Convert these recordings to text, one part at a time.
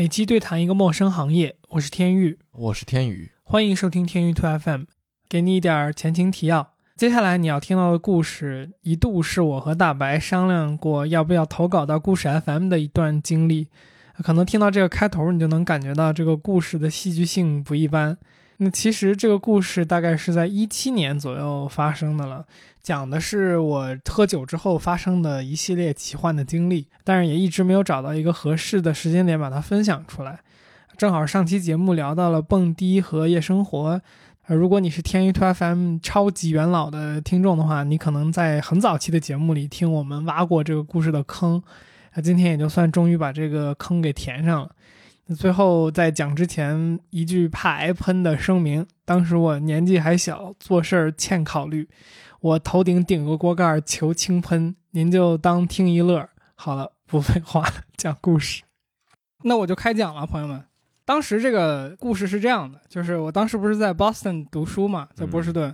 每期对谈一个陌生行业，我是天宇，我是天宇，欢迎收听天宇 Two FM，给你一点前情提要。接下来你要听到的故事，一度是我和大白商量过要不要投稿到故事 FM 的一段经历。可能听到这个开头，你就能感觉到这个故事的戏剧性不一般。那其实这个故事大概是在一七年左右发生的了。讲的是我喝酒之后发生的一系列奇幻的经历，但是也一直没有找到一个合适的时间点把它分享出来。正好上期节目聊到了蹦迪和夜生活，呃，如果你是天娱 to FM 超级元老的听众的话，你可能在很早期的节目里听我们挖过这个故事的坑，那今天也就算终于把这个坑给填上了。那最后在讲之前一句怕挨喷的声明：当时我年纪还小，做事儿欠考虑。我头顶顶个锅盖求轻喷，您就当听一乐。好了，不废话了，讲故事。那我就开讲了，朋友们。当时这个故事是这样的，就是我当时不是在 Boston 读书嘛，在波士顿，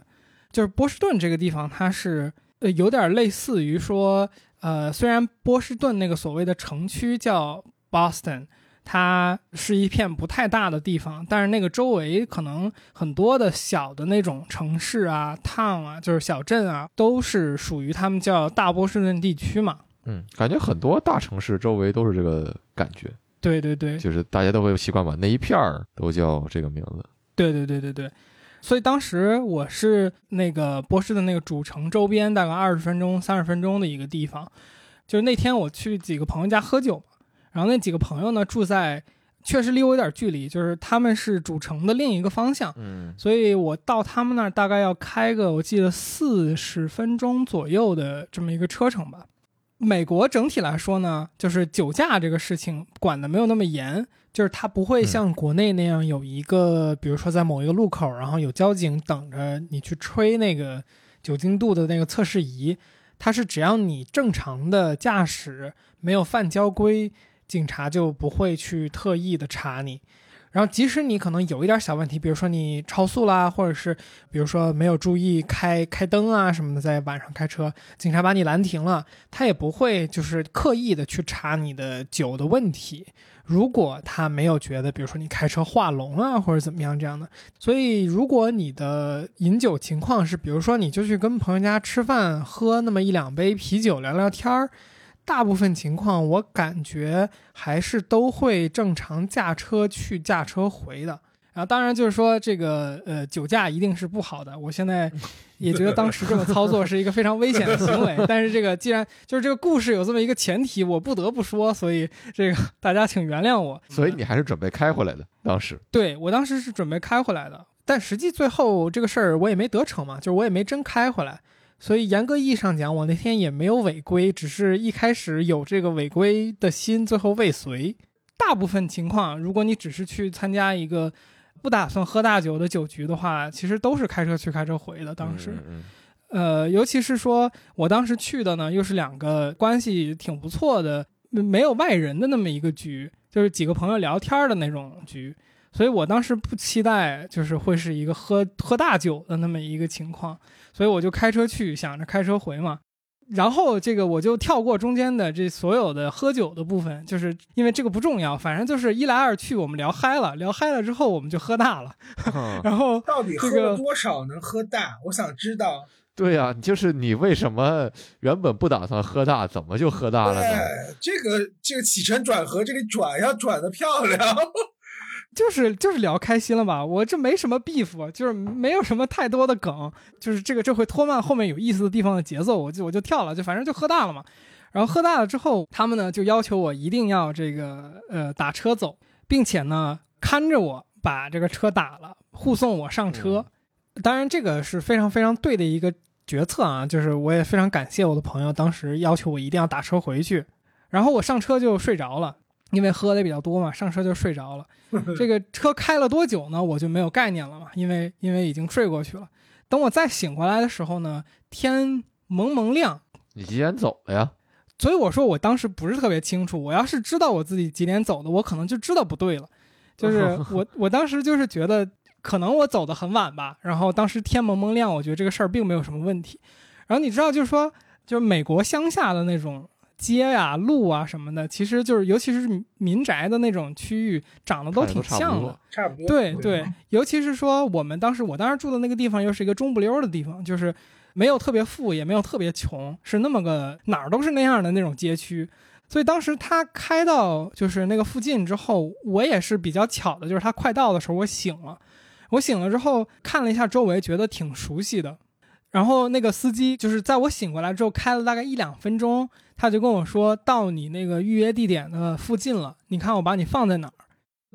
就是波士顿这个地方，它是呃有点类似于说，呃，虽然波士顿那个所谓的城区叫 Boston。它是一片不太大的地方，但是那个周围可能很多的小的那种城市啊、town 啊，就是小镇啊，都是属于他们叫大波士顿地区嘛。嗯，感觉很多大城市周围都是这个感觉。对对对，就是大家都会习惯把那一片儿都叫这个名字。对对对对对，所以当时我是那个波士顿那个主城周边大概二十分钟、三十分钟的一个地方，就是那天我去几个朋友家喝酒。然后那几个朋友呢，住在确实离我有点距离，就是他们是主城的另一个方向，嗯，所以我到他们那儿大概要开个我记得四十分钟左右的这么一个车程吧。美国整体来说呢，就是酒驾这个事情管的没有那么严，就是它不会像国内那样有一个，比如说在某一个路口，然后有交警等着你去吹那个酒精度的那个测试仪，它是只要你正常的驾驶，没有犯交规。警察就不会去特意的查你，然后即使你可能有一点小问题，比如说你超速啦，或者是比如说没有注意开开灯啊什么的，在晚上开车，警察把你拦停了，他也不会就是刻意的去查你的酒的问题。如果他没有觉得，比如说你开车画龙啊或者怎么样这样的，所以如果你的饮酒情况是，比如说你就去跟朋友家吃饭，喝那么一两杯啤酒聊聊天儿。大部分情况，我感觉还是都会正常驾车去、驾车回的。然后，当然就是说，这个呃，酒驾一定是不好的。我现在 也觉得当时这么操作是一个非常危险的行为。但是，这个既然就是这个故事有这么一个前提，我不得不说，所以这个大家请原谅我。所以你还是准备开回来的，当时？对我当时是准备开回来的，但实际最后这个事儿我也没得逞嘛，就是我也没真开回来。所以严格意义上讲，我那天也没有违规，只是一开始有这个违规的心，最后未遂。大部分情况，如果你只是去参加一个不打算喝大酒的酒局的话，其实都是开车去开车回的。当时，呃，尤其是说我当时去的呢，又是两个关系挺不错的、没有外人的那么一个局，就是几个朋友聊天的那种局。所以我当时不期待，就是会是一个喝喝大酒的那么一个情况，所以我就开车去，想着开车回嘛。然后这个我就跳过中间的这所有的喝酒的部分，就是因为这个不重要，反正就是一来二去，我们聊嗨了，聊嗨了之后我们就喝大了。然后到底喝了多少能喝大？我想知道。对呀，就是你为什么原本不打算喝大，怎么就喝大了呢？这个这个起承转合，这里转要转的漂亮。就是就是聊开心了吧，我这没什么 beef，就是没有什么太多的梗，就是这个这会拖慢后面有意思的地方的节奏，我就我就跳了，就反正就喝大了嘛。然后喝大了之后，他们呢就要求我一定要这个呃打车走，并且呢看着我把这个车打了，护送我上车。当然这个是非常非常对的一个决策啊，就是我也非常感谢我的朋友当时要求我一定要打车回去，然后我上车就睡着了。因为喝的比较多嘛，上车就睡着了。这个车开了多久呢？我就没有概念了嘛，因为因为已经睡过去了。等我再醒过来的时候呢，天蒙蒙亮。你几点走的呀？所以我说我当时不是特别清楚。我要是知道我自己几点走的，我可能就知道不对了。就是 我我当时就是觉得可能我走的很晚吧。然后当时天蒙蒙亮，我觉得这个事儿并没有什么问题。然后你知道，就是说，就是美国乡下的那种。街呀、路啊什么的，其实就是尤其是民宅的那种区域，长得都挺像的。差不多。对对，尤其是说我们当时我当时住的那个地方又是一个中不溜儿的地方，就是没有特别富，也没有特别穷，是那么个哪儿都是那样的那种街区。所以当时他开到就是那个附近之后，我也是比较巧的，就是他快到的时候我醒了，我醒了之后看了一下周围，觉得挺熟悉的。然后那个司机就是在我醒过来之后开了大概一两分钟，他就跟我说到你那个预约地点的附近了，你看我把你放在哪儿。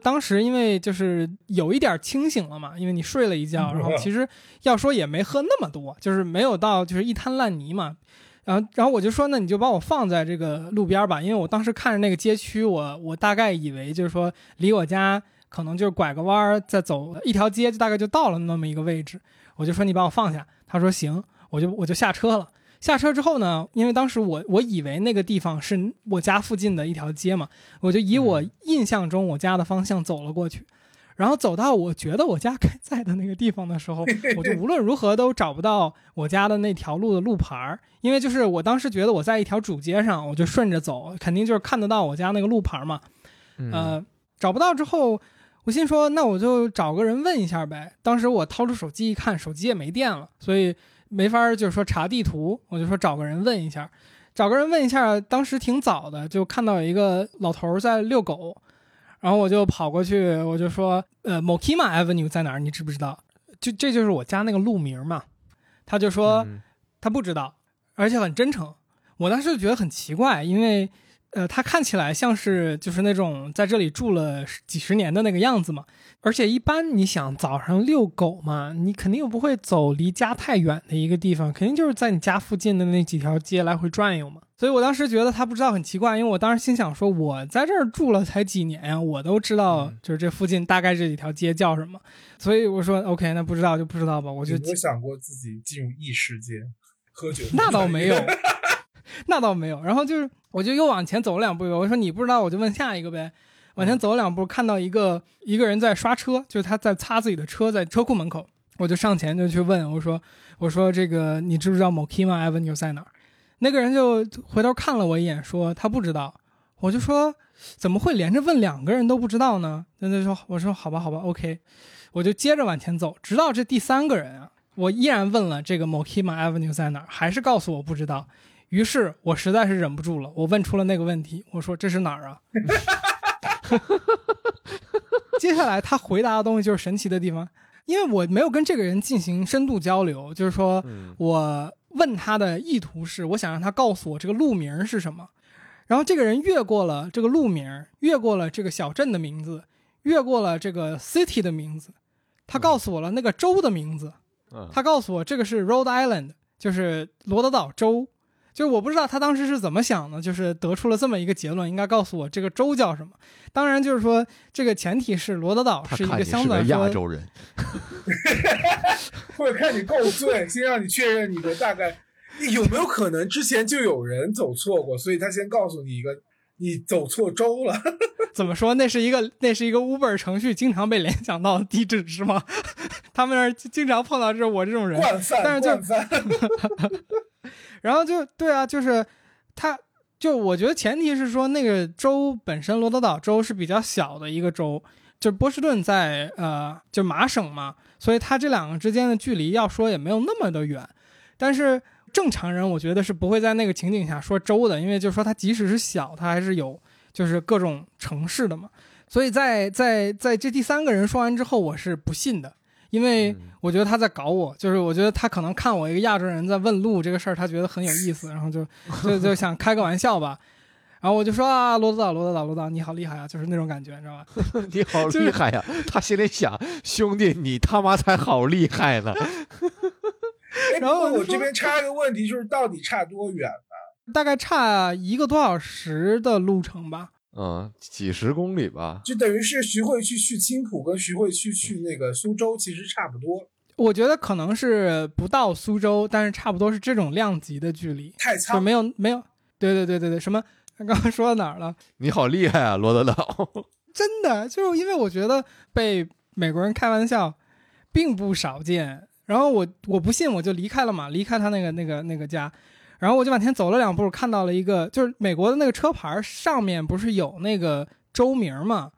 当时因为就是有一点清醒了嘛，因为你睡了一觉，然后其实要说也没喝那么多，就是没有到就是一滩烂泥嘛。然后然后我就说那你就把我放在这个路边吧，因为我当时看着那个街区，我我大概以为就是说离我家可能就是拐个弯儿再走一条街就大概就到了那么一个位置，我就说你把我放下，他说行，我就我就下车了。下车之后呢，因为当时我我以为那个地方是我家附近的一条街嘛，我就以我印象中我家的方向走了过去，然后走到我觉得我家该在的那个地方的时候，我就无论如何都找不到我家的那条路的路牌儿，因为就是我当时觉得我在一条主街上，我就顺着走，肯定就是看得到我家那个路牌儿嘛，嗯。呃，找不到之后，我心说那我就找个人问一下呗。当时我掏出手机一看，手机也没电了，所以没法儿就是说查地图，我就说找个人问一下。找个人问一下，当时挺早的，就看到有一个老头儿在遛狗，然后我就跑过去，我就说，呃，Mokima Avenue 在哪儿？你知不知道？就这就是我家那个路名嘛。他就说，嗯他不知道，而且很真诚。我当时就觉得很奇怪，因为呃，他看起来像是就是那种在这里住了几十年的那个样子嘛。而且一般你想早上遛狗嘛，你肯定又不会走离家太远的一个地方，肯定就是在你家附近的那几条街来回转悠嘛。所以我当时觉得他不知道很奇怪，因为我当时心想说，我在这儿住了才几年呀，我都知道嗯就是这附近大概这几条街叫什么。所以我说 OK，那不知道就不知道吧，我就我想过自己进入异世界喝酒？那倒没有，那倒没有。然后就是，我就又往前走了两步，我说你不知道，我就问下一个呗。往前走了两步，看到一个一个人在刷车，就是他在擦自己的车，在车库门口。我就上前就去问，我说我说这个你知不知道 Mokima Avenue 在哪儿？那个人就回头看了我一眼，说他不知道。我就说怎么会连着问两个人都不知道呢？那他说我说好吧好吧，OK，我就接着往前走，直到这第三个人啊，我依然问了这个 Mokima Avenue 在哪儿，还是告诉我不知道。于是我实在是忍不住了，我问出了那个问题，我说这是哪儿啊？接下来他回答的东西就是神奇的地方，因为我没有跟这个人进行深度交流，就是说嗯我问他的意图是，我想让他告诉我这个路名是什么。然后这个人越过了这个路名，越过了这个小镇的名字，越过了这个 city 的名字，他告诉我了那个州的名字。嗯他告诉我这个是 Rhode Island，就是罗德岛州。就是我不知道他当时是怎么想的，就是得出了这么一个结论，应该告诉我这个州叫什么。当然，就是说这个前提是罗德岛是一个相对来说洲人，或者看你够醉，先让你确认你的大概 有没有可能之前就有人走错过，所以他先告诉你一个你走错州了。怎么说？那是一个那是一个 Uber 程序，经常被联想到的地址是吗？他们那儿经常碰到这我这种人，惯犯，但是就然后就对啊，就是他，就我觉得前提是说那个州本身，罗德岛州是比较小的一个州，就波士顿在呃就麻省嘛，所以它这两个之间的距离要说也没有那么的远，但是正常人我觉得是不会在那个情景下说州的，因为就是说它即使是小，它还是有就是各种城市的嘛，所以在在在这第三个人说完之后，我是不信的。因为嗯我觉得他在搞我，就是我觉得他可能看我一个亚洲人在问路这个事儿，他觉得很有意思，然后就就就想开个玩笑吧。然后我就说啊，罗德岛，罗德岛，罗德岛，你好厉害啊，就是那种感觉，你知道吧？你好厉害呀！他心里想，兄弟，你他妈才好厉害呢！哎然后我这边插一个问题，就是到底差多远呢？大概差一个多小时的路程吧。嗯，几十公里吧。就等于是徐汇区去青浦跟徐汇区去那个苏州其实差不多，我觉得可能是不到苏州，但是差不多是这种量级的距离，就太仓没有没有，对对对对对，什么？刚刚说到哪儿了？你好厉害啊，罗德岛！真的，就是因为我觉得被美国人开玩笑并不少见。然后我我不信，我就离开了嘛，离开他那个那个那个家。然后我就往前走了两步，看到了一个，就是美国的那个车牌上面不是有那个州名嘛，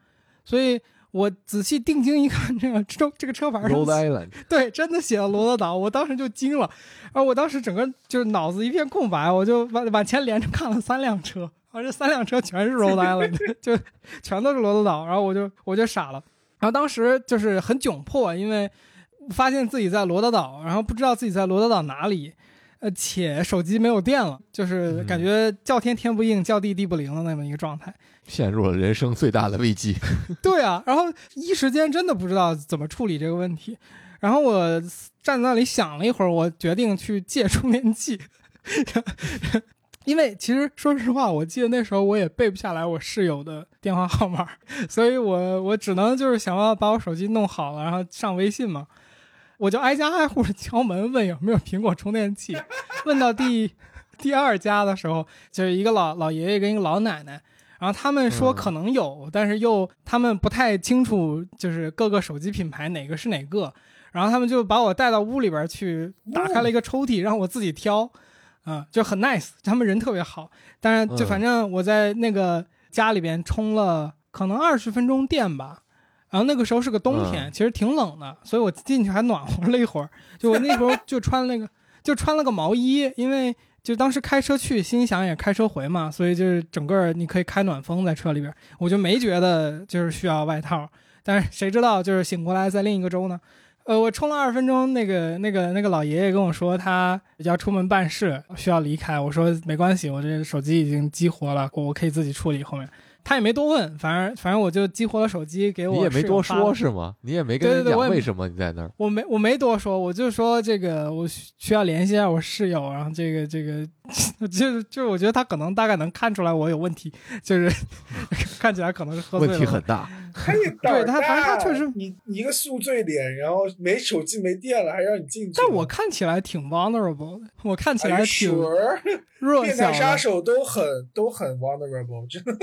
所以我仔细定睛一看，这个州这个车牌上 Rhode Island，对，真的写了罗德岛，我当时就惊了，然后我当时整个就是脑子一片空白，我就往往前连着看了三辆车，而这三辆车全是 Rhode Island，就全都是罗德岛，然后我就我就傻了，然后当时就是很窘迫，因为发现自己在罗德岛，然后不知道自己在罗德岛哪里，呃，且手机没有电了，就是感觉叫天天不应，叫地地不灵的那么一个状态。陷入了人生最大的危机。对啊，然后一时间真的不知道怎么处理这个问题。然后我站在那里想了一会儿，我决定去借充电器，因为其实说实话，我记得那时候我也背不下来我室友的电话号码，所以我我只能就是想要把我手机弄好了，然后上微信嘛。我就挨家挨户的敲门问有没有苹果充电器，问到第第二家的时候，就是一个老老爷爷跟一个老奶奶。然后他们说可能有，但是又他们不太清楚，就是各个手机品牌哪个是哪个。然后他们就把我带到屋里边去，打开了一个抽屉，让我自己挑，啊、就很 nice，他们人特别好。但是就嗯反正我在那个家里边充了可能二十分钟电吧。然后那个时候是个冬天，嗯其实挺冷的，所以我进去还暖和了一会儿。就我那时候就穿那个，就穿了个毛衣，因为就当时开车去，心想也开车回嘛，所以就是整个你可以开暖风在车里边，我就没觉得就是需要外套。但是谁知道就是醒过来在另一个州呢？呃，我冲了二十分钟，那个那个那个老爷爷跟我说他要出门办事，需要离开。我说没关系，我这手机已经激活了，我可以自己处理后面。他也没多问，反正反正我就激活了手机给我。你也没多说，是吗？你也没跟人对对对我也没讲为什么你在那儿。我没我没多说，我就说这个我需需要联系一下我室友，然后这个这个 就是就是我觉得他可能大概能看出来我有问题，就是 看起来可能是喝醉了。问题很大，他也对他反正他大确实你你一个宿醉脸，然后没手机没电了，还让你进去。但我看起来挺 vulnerable 的，我看起来挺弱小变态杀，手都很都很 vulnerable，真的。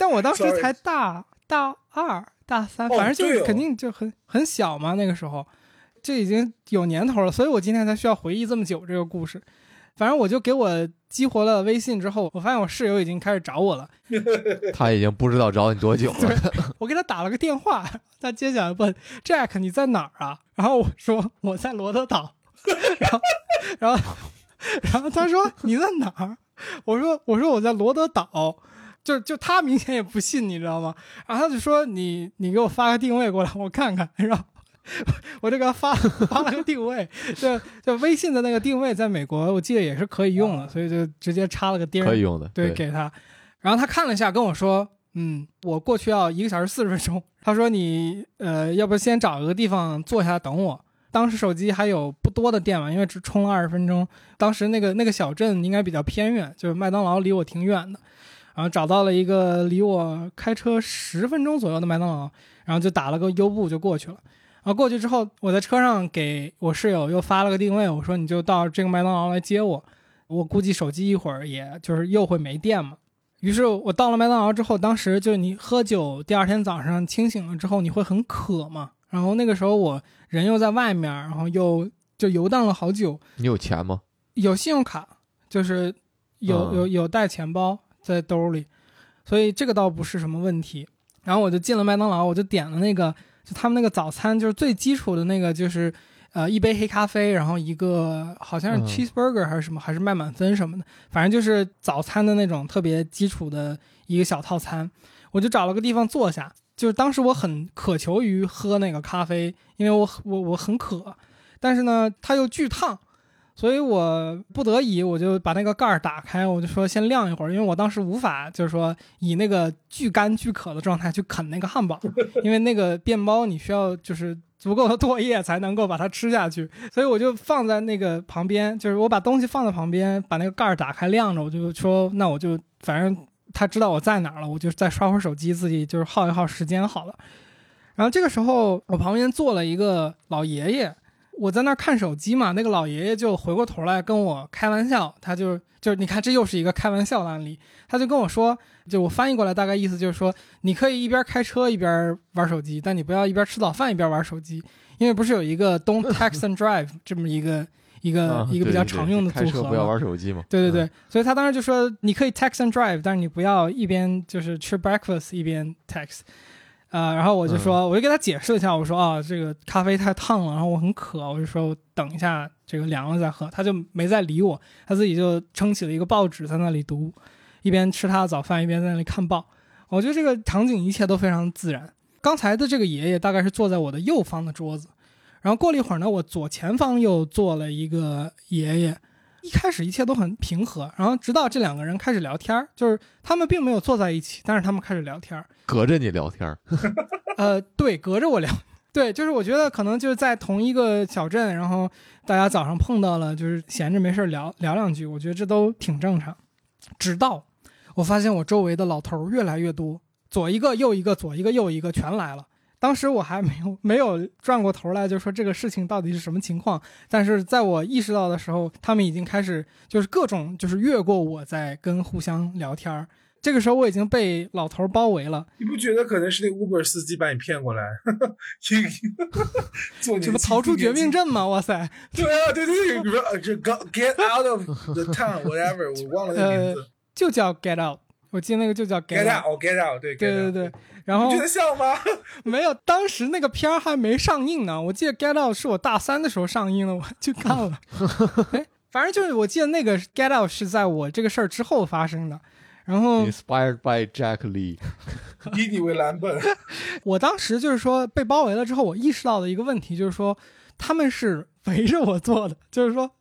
但我当时才大大二大三，哦反正就是肯定就很很小嘛，那个时候这已经有年头了，所以我今天才需要回忆这么久这个故事。反正我就给我激活了微信之后，我发现我室友已经开始找我了。他已经不知道找你多久了。我给他打了个电话，他接下来问 Jack 你在哪儿啊？然后我说我在罗德岛，然后然后然后他说你在哪儿？我说我说我在罗德岛，就就他明显也不信，你知道吗？然后他就说你你给我发个定位过来，我看看，然后。我就给他发 发了个定位，就就微信的那个定位，在美国我记得也是可以用的，所以就直接插了个钉儿，可以用的，对，给他。然后他看了一下，跟我说：“嗯，我过去要一个小时四十分钟。”他说你：“呃，要不先找一个地方坐下等我。”当时手机还有不多的电嘛，因为只充了二十分钟。当时那个那个小镇应该比较偏远，就是麦当劳离我挺远的。然后找到了一个离我开车十分钟左右的麦当劳，然后就打了个优步就过去了。然后过去之后，我在车上给我室友又发了个定位，我说你就到这个麦当劳来接我。我估计手机一会儿也就是又会没电嘛。于是我到了麦当劳之后，当时就是你喝酒，第二天早上清醒了之后，你会很渴嘛。然后那个时候我人又在外面，然后又就游荡了好久，你有钱吗？有信用卡，就是有嗯有有带钱包在兜里，所以这个倒不是什么问题。然后我就进了麦当劳，我就点了那个，就他们那个早餐，就是最基础的那个，就是呃一杯黑咖啡，然后一个好像是嗯 cheeseburger 还是什么，还是麦满分什么的，反正就是早餐的那种特别基础的一个小套餐。我就找了个地方坐下，就是当时我很渴求于喝那个咖啡，因为我我我很渴，但是呢它又巨烫。所以我不得已，我就把那个盖儿打开，我就说先晾一会儿，因为我当时无法就是说以那个巨干巨渴的状态去啃那个汉堡，因为那个面包你需要就是足够的唾液才能够把它吃下去，所以我就放在那个旁边，就是我把东西放在旁边，把那个盖儿打开晾着，我就说那我就反正他知道我在哪儿了，我就再刷会儿手机，自己就是耗一耗时间好了。然后这个时候，我旁边坐了一个老爷爷，我在那儿看手机嘛，那个老爷爷就回过头来跟我开玩笑，他就就是你看这又是一个开玩笑的案例，他就跟我说，就我翻译过来大概意思就是说，你可以一边开车一边玩手机，但你不要一边吃早饭一边玩手机，因为不是有一个 Don't text and drive 这么一个一个、啊一个比较常用的组合嘛。车不要玩手机嘛。对对对，嗯，所以他当时就说，你可以 text and drive，但是你不要一边就是吃 breakfast 一边 text。呃，然后我就说，我就给他解释了一下，我说啊，这个咖啡太烫了，然后我很渴，我就说我等一下这个凉了再喝。他就没再理我，他自己就撑起了一个报纸在那里读，一边吃他的早饭，一边在那里看报。我觉得这个场景一切都非常自然。刚才的这个爷爷大概是坐在我的右方的桌子，然后过了一会儿呢，我左前方又坐了一个爷爷。一开始一切都很平和，然后直到这两个人开始聊天儿，就是他们并没有坐在一起，但是他们开始聊天儿。隔着你聊天儿，呃，对，隔着我聊，对，就是我觉得可能就是在同一个小镇，然后大家早上碰到了，就是闲着没事儿聊聊两句，我觉得这都挺正常。直到我发现我周围的老头儿越来越多，左一个右一个，左一个右一个，全来了。当时我还没有没有转过头来，就说这个事情到底是什么情况。但是在我意识到的时候，他们已经开始就是各种就是越过我在跟互相聊天儿。这个时候我已经被老头儿包围了，你不觉得可能是那 Uber 司机把你骗过来，做你什么逃出绝命？镇吗？哇塞！对啊，对对对，这 get out of the town whatever，我忘了那个名字。就叫 Get Out，我记得那个就叫 get Out。out，哦，get out，对对对对，然后你觉得像吗？没有，当时那个片儿还没上映呢。我记得 Get Out 是我大三的时候上映了，我去看了。哎，反正就是我记得那个 Get Out 是在我这个事儿之后发生的。然后 Inspired by Jack Lee，以你为蓝本，我当时就是说被包围了之后，我意识到的一个问题就是说他们是围着我坐的，就是说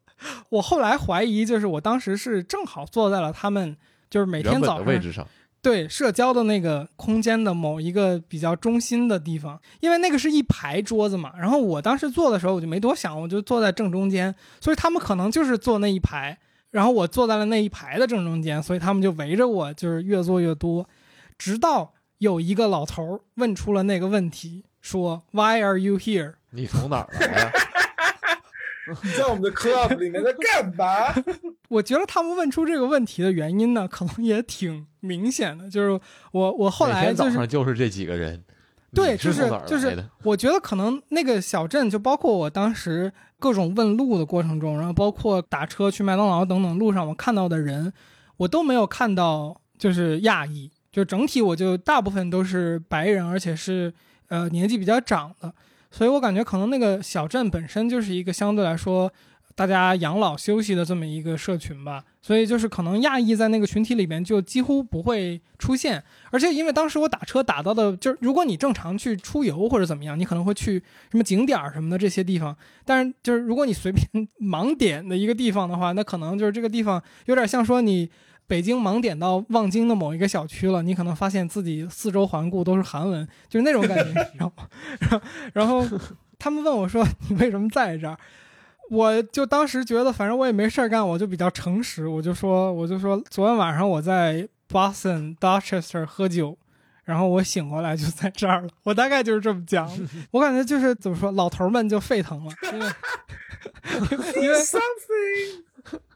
我后来怀疑，就是我当时是正好坐在了他们就是每天早上位置上，对社交的那个空间的某一个比较中心的地方，因为那个是一排桌子嘛。然后我当时坐的时候，我就没多想，我就坐在正中间，所以他们可能就是坐那一排，然后我坐在了那一排的正中间，所以他们就围着我，就是越坐越多，直到有一个老头儿问出了那个问题，说 “Why are you here？” 你从哪儿来呀？你 在我们的 club 里面在干嘛？我觉得他们问出这个问题的原因呢，可能也挺明显的，就是 我我后每天早来就是上就是这几个人，对，就是就是，我觉得可能那个小镇，就包括我当时各种问路的过程中，然后包括打车去麦当劳等等路上我看到的人，我都没有看到就是亚裔，就整体我就大部分都是白人，而且是呃年纪比较长的，所以我感觉可能那个小镇本身就是一个相对来说大家养老休息的这么一个社群吧，所以就是可能亚裔在那个群体里面就几乎不会出现，而且因为当时我打车打到的，就是如果你正常去出游或者怎么样，你可能会去什么景点什么的这些地方，但是就是如果你随便 盲点的一个地方的话，那可能就是这个地方有点像说你北京盲点到望京的某一个小区了，你可能发现自己四周环顾都是韩文，就是那种感觉，你知道吗？然 后然后他们问我说你为什么在这儿？我就当时觉得，反正我也没事儿干，我就比较诚实，我就说，我就说，昨天晚上我在 Boston Dorchester 喝酒，然后我醒过来就在这儿了。我大概就是这么讲，我感觉就是怎么说，老头儿们就沸腾了，因为因为 something，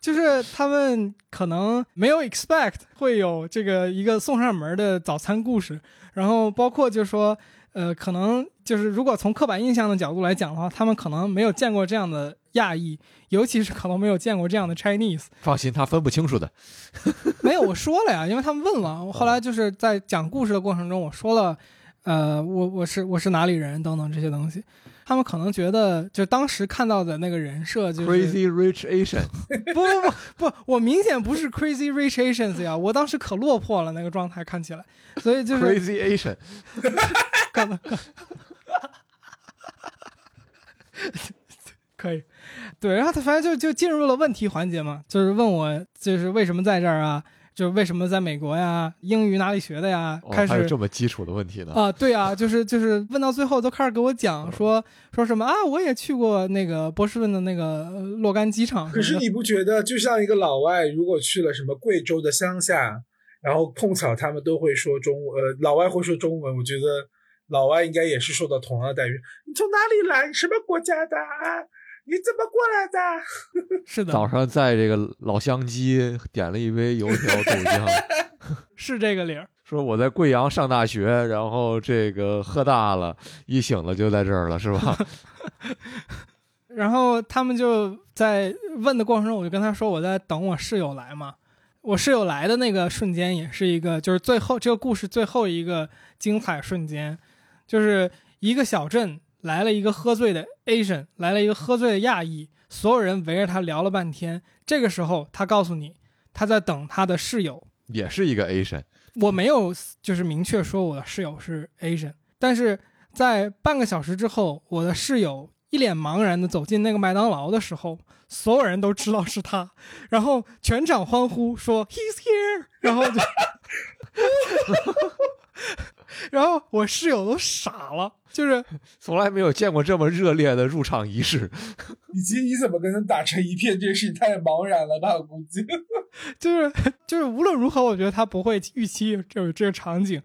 就是他们可能没有 expect 会有这个一个送上门的早餐故事，然后包括就是说，呃，可能就是如果从刻板印象的角度来讲的话，他们可能没有见过这样的亚裔，尤其是可能没有见过这样的 Chinese。放心，他分不清楚的。没有，我说了呀，因为他们问了，我后来就是在讲故事的过程中，我说了，呃，我我是我是哪里人等等这些东西，他们可能觉得就当时看到的那个人设就是 Crazy Rich Asian，不不 不不，我明显不是 Crazy Rich Asians 呀，我当时可落魄了，那个状态看起来，所以就是 Crazy Asian，干嘛干可以，对，然后他反正就就进入了问题环节嘛，就是问我就是为什么在这儿啊，就是为什么在美国呀，英语哪里学的呀，哦开始还有这么基础的问题呢？啊，对啊，就是就是问到最后都开始给我讲说说什么啊，我也去过那个波士顿的那个呃洛杉矶场可是你不觉得，就像一个老外，如果去了什么贵州的乡下，然后碰巧他们都会说中文，呃，老外会说中文，我觉得老外应该也是受到同样的待遇。你从哪里来？什么国家的？啊你怎么过来的？是的，早上在这个老乡鸡点了一杯油条 豆浆，是这个理儿。说我在贵阳上大学，然后这个喝大了，一醒了就在这儿了，是吧？然后他们就在问的过程中，我就跟他说我在等我室友来嘛。我室友来的那个瞬间，也是一个就是最后这个故事最后一个精彩瞬间，就是一个小镇来了一个喝醉的 Asian，来了一个喝醉的亚裔，所有人围着他聊了半天。这个时候，他告诉你他在等他的室友。也是一个 Asian，我没有就是明确说我的室友是 Asian，但是在半个小时之后，我的室友一脸茫然的走进那个麦当劳的时候，所有人都知道是他，然后全场欢呼说 He's here，然后就，然后我室友都傻了，就是从来没有见过这么热烈的入场仪式。以及你怎么跟他打成一片，这个事情太茫然了吧？我估计。就是就是无论如何，我觉得他不会预期有这这个场景，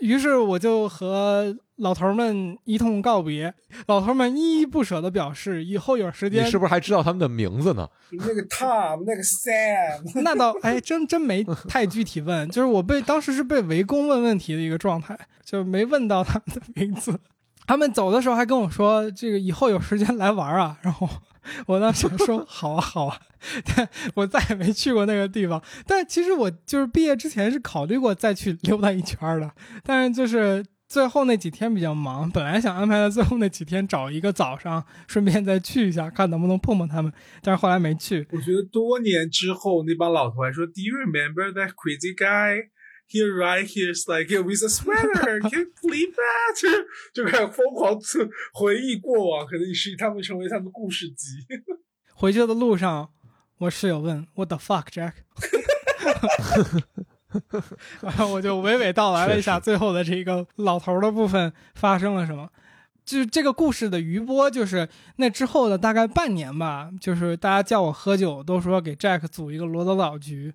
于是我就和老头们一通告别。老头们依依不舍的表示，以后有时间你是不是还知道他们的名字呢？那个 Tom，那个 Sam，那倒哎，真真没太具体问，就是我被当时是被围攻问问题的一个状态，就没问到他们的名字。他们走的时候还跟我说，这个以后有时间来玩啊，然后。我当时说好啊好啊，但我再也没去过那个地方。但其实我就是毕业之前是考虑过再去溜达一圈的，但是就是最后那几天比较忙，本来想安排在最后那几天找一个早上，顺便再去一下，看能不能碰碰他们。但是后来没去。我觉得多年之后那帮老头还说，Do you remember that crazy guy? He right here is like he with a sweater. Can you believe that? 就开始疯狂回忆过往，可能是他们成为他们故事集。回去的路上，我室友问 “What the fuck, Jack？” 然后我就娓娓道来了一下最后的这个老头的部分发生了什么。就是这个故事的余波，就是那之后的大概半年吧，就是大家叫我喝酒，都说给 Jack 组一个罗德岛局。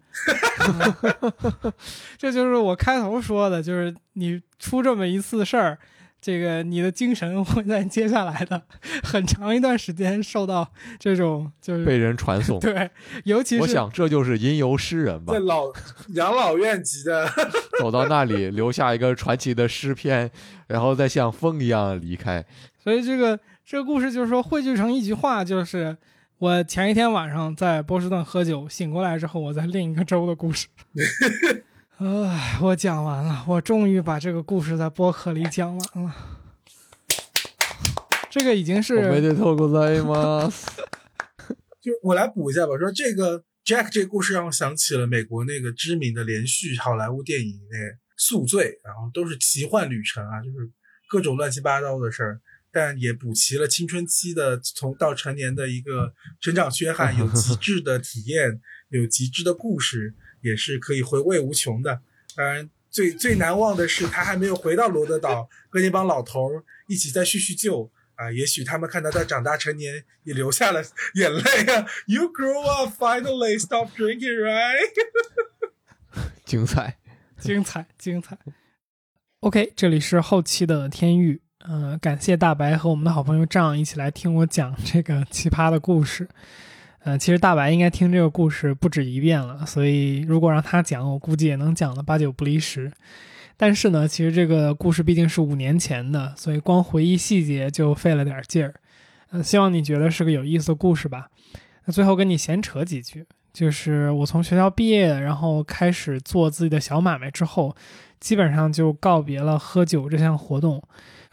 这就是我开头说的，就是你出这么一次事儿。这个你的精神会在接下来的 很长一段时间受到这种就是被人传颂，对，尤其是我想这就是吟游诗人吧，在老 养老院级的走到那里留下一个传奇的诗篇，然后再像风一样离开。所以这个这个故事就是说汇聚成一句话，就是我前一天晚上在波士顿喝酒，醒过来之后我在另一个州的故事。唉，我讲完了，我终于把这个故事在播客里讲完了。这个已经是没得透过 在吗？就我来补一下吧，说这个 Jack 这个故事让我想起了美国那个知名的连续好莱坞电影那《宿醉》，然后都是奇幻旅程啊，就是各种乱七八糟的事儿，但也补齐了青春期的从到成年的一个成长缺憾，有极致的体验，有极致的故事。也是可以回味无穷的。当然，最最难忘的是他还没有回到罗德岛，和那帮老头儿一起再叙叙旧啊。也许他们看到他长大成年，也流下了眼泪啊。You grow up, finally stop drinking, right？精彩，精彩，精彩。OK，这里是后期的天域，嗯，感谢大白和我们的好朋友仗一起来听我讲这个奇葩的故事。呃，其实大白应该听这个故事不止一遍了，所以如果让他讲，我估计也能讲的八九不离十。但是呢，其实这个故事毕竟是五年前的，所以光回忆细节就费了点劲儿。呃，希望你觉得是个有意思的故事吧。那最后跟你闲扯几句，就是我从学校毕业，然后开始做自己的小买卖之后，基本上就告别了喝酒这项活动。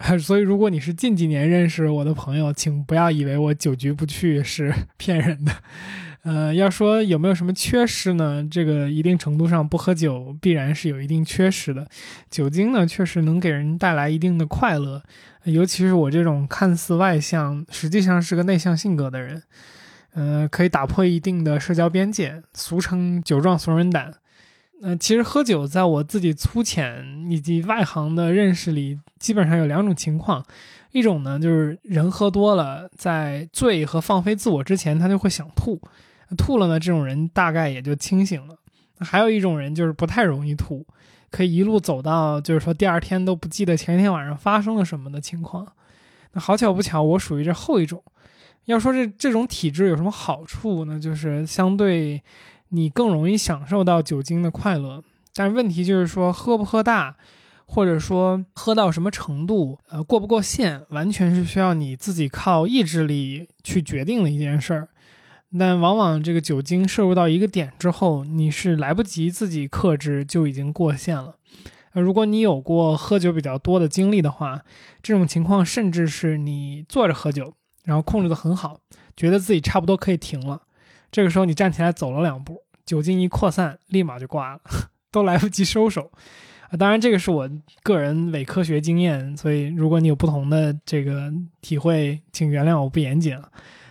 所以，如果你是近几年认识我的朋友，请不要以为我酒局不去是 骗人的。呃，要说有没有什么缺失呢？这个一定程度上不喝酒必然是有一定缺失的。酒精呢，确实能给人带来一定的快乐，尤其是我这种看似外向，实际上是个内向性格的人，呃，可以打破一定的社交边界，俗称酒壮怂人胆。嗯，其实喝酒在我自己粗浅以及外行的认识里，基本上有两种情况，一种呢就是人喝多了，在醉和放飞自我之前，他就会想吐，吐了呢，这种人大概也就清醒了。还有一种人就是不太容易吐，可以一路走到就是说第二天都不记得前一天晚上发生了什么的情况。那好巧不巧，我属于这后一种。要说这这种体质有什么好处呢？就是相对。你更容易享受到酒精的快乐，但是问题就是说，喝不喝大，或者说喝到什么程度，呃，过不过线，完全是需要你自己靠意志力去决定的一件事儿。但往往这个酒精摄入到一个点之后，你是来不及自己克制，就已经过线了。如果你有过喝酒比较多的经历的话，这种情况甚至是你坐着喝酒，然后控制得很好，觉得自己差不多可以停了，这个时候你站起来走了两步，酒精一扩散，立马就挂了，都来不及收手。啊，当然这个是我个人伪科学经验，所以如果你有不同的这个体会，请原谅我不严谨了。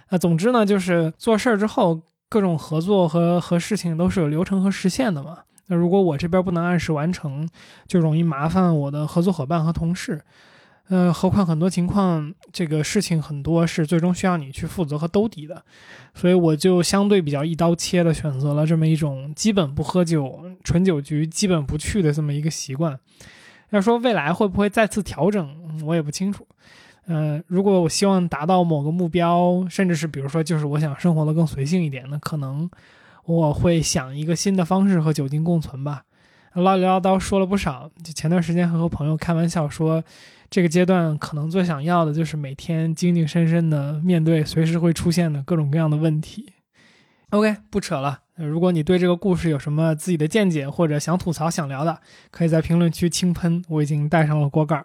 那总之呢，就是做事儿之后，各种合作和和事情都是有流程和实现的嘛。那如果我这边不能按时完成，就容易麻烦我的合作伙伴和同事。呃，何况很多情况，这个事情很多是最终需要你去负责和兜底的，所以我就相对比较一刀切的选择了这么一种基本不喝酒、纯酒局基本不去的这么一个习惯。要说未来会不会再次调整，我也不清楚。呃，如果我希望达到某个目标，甚至是比如说，就是我想生活的更随性一点，那可能我会想一个新的方式和酒精共存吧。唠里唠叨说了不少，就前段时间还和朋友开玩笑说，这个阶段可能最想要的就是每天精精神神的面对随时会出现的各种各样的问题。OK，不扯了。如果你对这个故事有什么自己的见解，或者想吐槽、想聊的，可以在评论区轻喷，我已经带上了锅盖。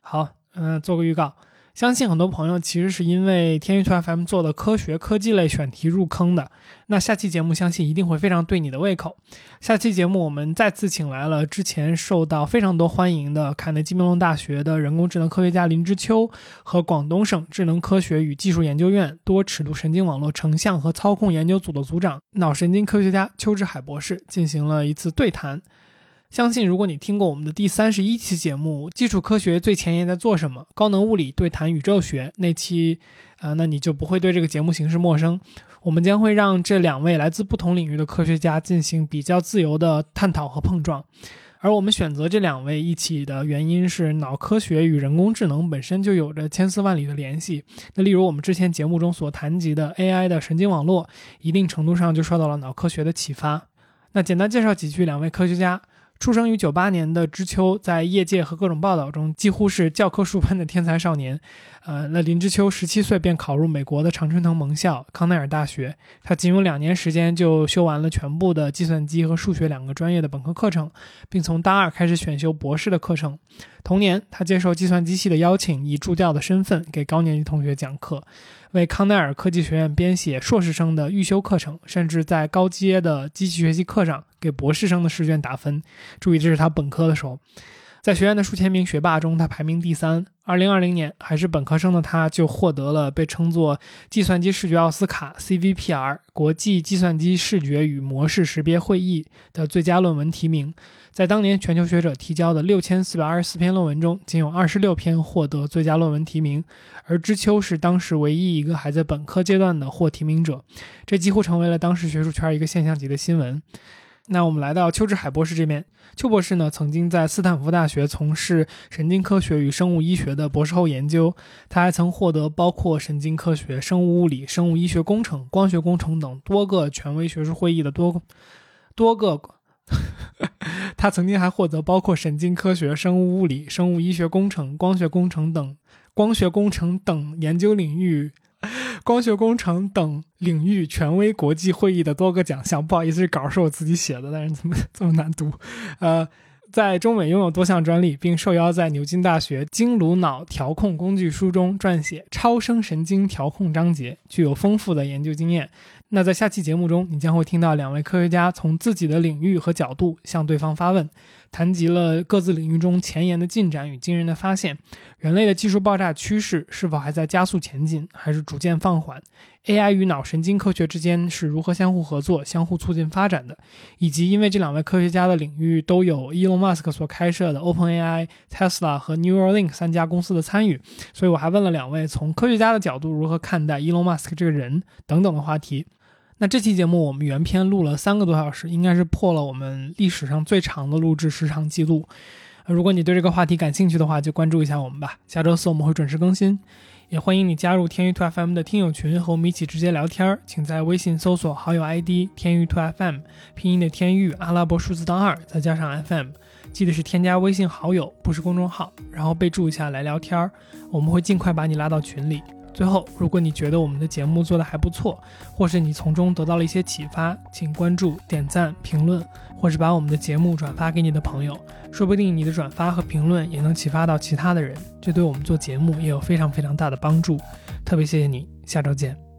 好，嗯，做个预告。相信很多朋友其实是因为天娱兔 FM 做的科学科技类选题入坑的。那下期节目相信一定会非常对你的胃口。下期节目我们再次请来了之前受到非常多欢迎的卡内基梅隆大学的人工智能科学家林之秋和广东省智能科学与技术研究院多尺度神经网络成像和操控研究组的组长、脑神经科学家邱志海博士进行了一次对谈。相信如果你听过我们的第三十一期节目《基础科学最前沿在做什么：高能物理对谈宇宙学》那期，啊，那你就不会对这个节目形式陌生。我们将会让这两位来自不同领域的科学家进行比较自由的探讨和碰撞。而我们选择这两位一起的原因是，脑科学与人工智能本身就有着千丝万缕的联系。那例如我们之前节目中所谈及的 AI 的神经网络，一定程度上就受到了脑科学的启发。那简单介绍几句两位科学家。出生于九八年的知秋，在业界和各种报道中几乎是教科书般的天才少年。呃，那林知秋十七岁便考入美国的常春藤盟校康奈尔大学，他仅用两年时间就修完了全部的计算机和数学两个专业的本科课程，并从大二开始选修博士的课程。同年，他接受计算机系的邀请，以助教的身份给高年级同学讲课。为康奈尔科技学院编写硕士生的预修课程，甚至在高阶的机器学习课上给博士生的试卷打分。注意，这是他本科的时候。在学院的数千名学霸中，他排名第三。二零二零年，还是本科生的他，就获得了被称作“计算机视觉奥斯卡 ”（CVPR） 国际计算机视觉与模式识别会议的最佳论文提名。在当年全球学者提交的六千四百二十四篇论文中，仅有二十六篇获得最佳论文提名。而知秋是当时唯一一个还在本科阶段的获提名者，这几乎成为了当时学术圈一个现象级的新闻。那我们来到邱志海博士这边。邱博士呢，曾经在斯坦福大学从事神经科学与生物医学的博士后研究。他还曾获得包括神经科学、生物物理、生物医学工程、光学工程等多个权威学术会议的多多个。他曾经还获得包括神经科学、生物物理、生物医学工程、光学工程等光学工程等研究领域。光学工程等领域权威国际会议的多个奖项，不好意思，这稿是我自己写的，但是怎么 这么难读？呃，在中美拥有多项专利，并受邀在牛津大学经颅脑调控工具书中撰写超声神经调控章节，具有丰富的研究经验。那在下期节目中，你将会听到两位科学家从自己的领域和角度向对方发问。谈及了各自领域中前沿的进展与惊人的发现，人类的技术爆炸趋势是否还在加速前进，还是逐渐放缓？AI 与脑神经科学之间是如何相互合作、相互促进发展的？以及因为这两位科学家的领域都有 Elon Musk 所开设的 OpenAI、Tesla 和 Neuralink 三家公司的参与，所以我还问了两位从科学家的角度如何看待 Elon Musk 这个人等等的话题。那这期节目我们原片录了三个多小时，应该是破了我们历史上最长的录制时长记录。如果你对这个话题感兴趣的话，就关注一下我们吧。下周四我们会准时更新，也欢迎你加入天娱兔 FM 的听友群，和我们一起直接聊天。请在微信搜索好友 ID 天娱兔 FM，拼音的天域，阿拉伯数字当二，再加上 FM。记得是添加微信好友，不是公众号，然后备注一下来聊天儿，我们会尽快把你拉到群里。最后，如果你觉得我们的节目做得还不错，或是你从中得到了一些启发，请关注、点赞、评论，或是把我们的节目转发给你的朋友，说不定你的转发和评论也能启发到其他的人，这对我们做节目也有非常非常大的帮助。特别谢谢你，下周见。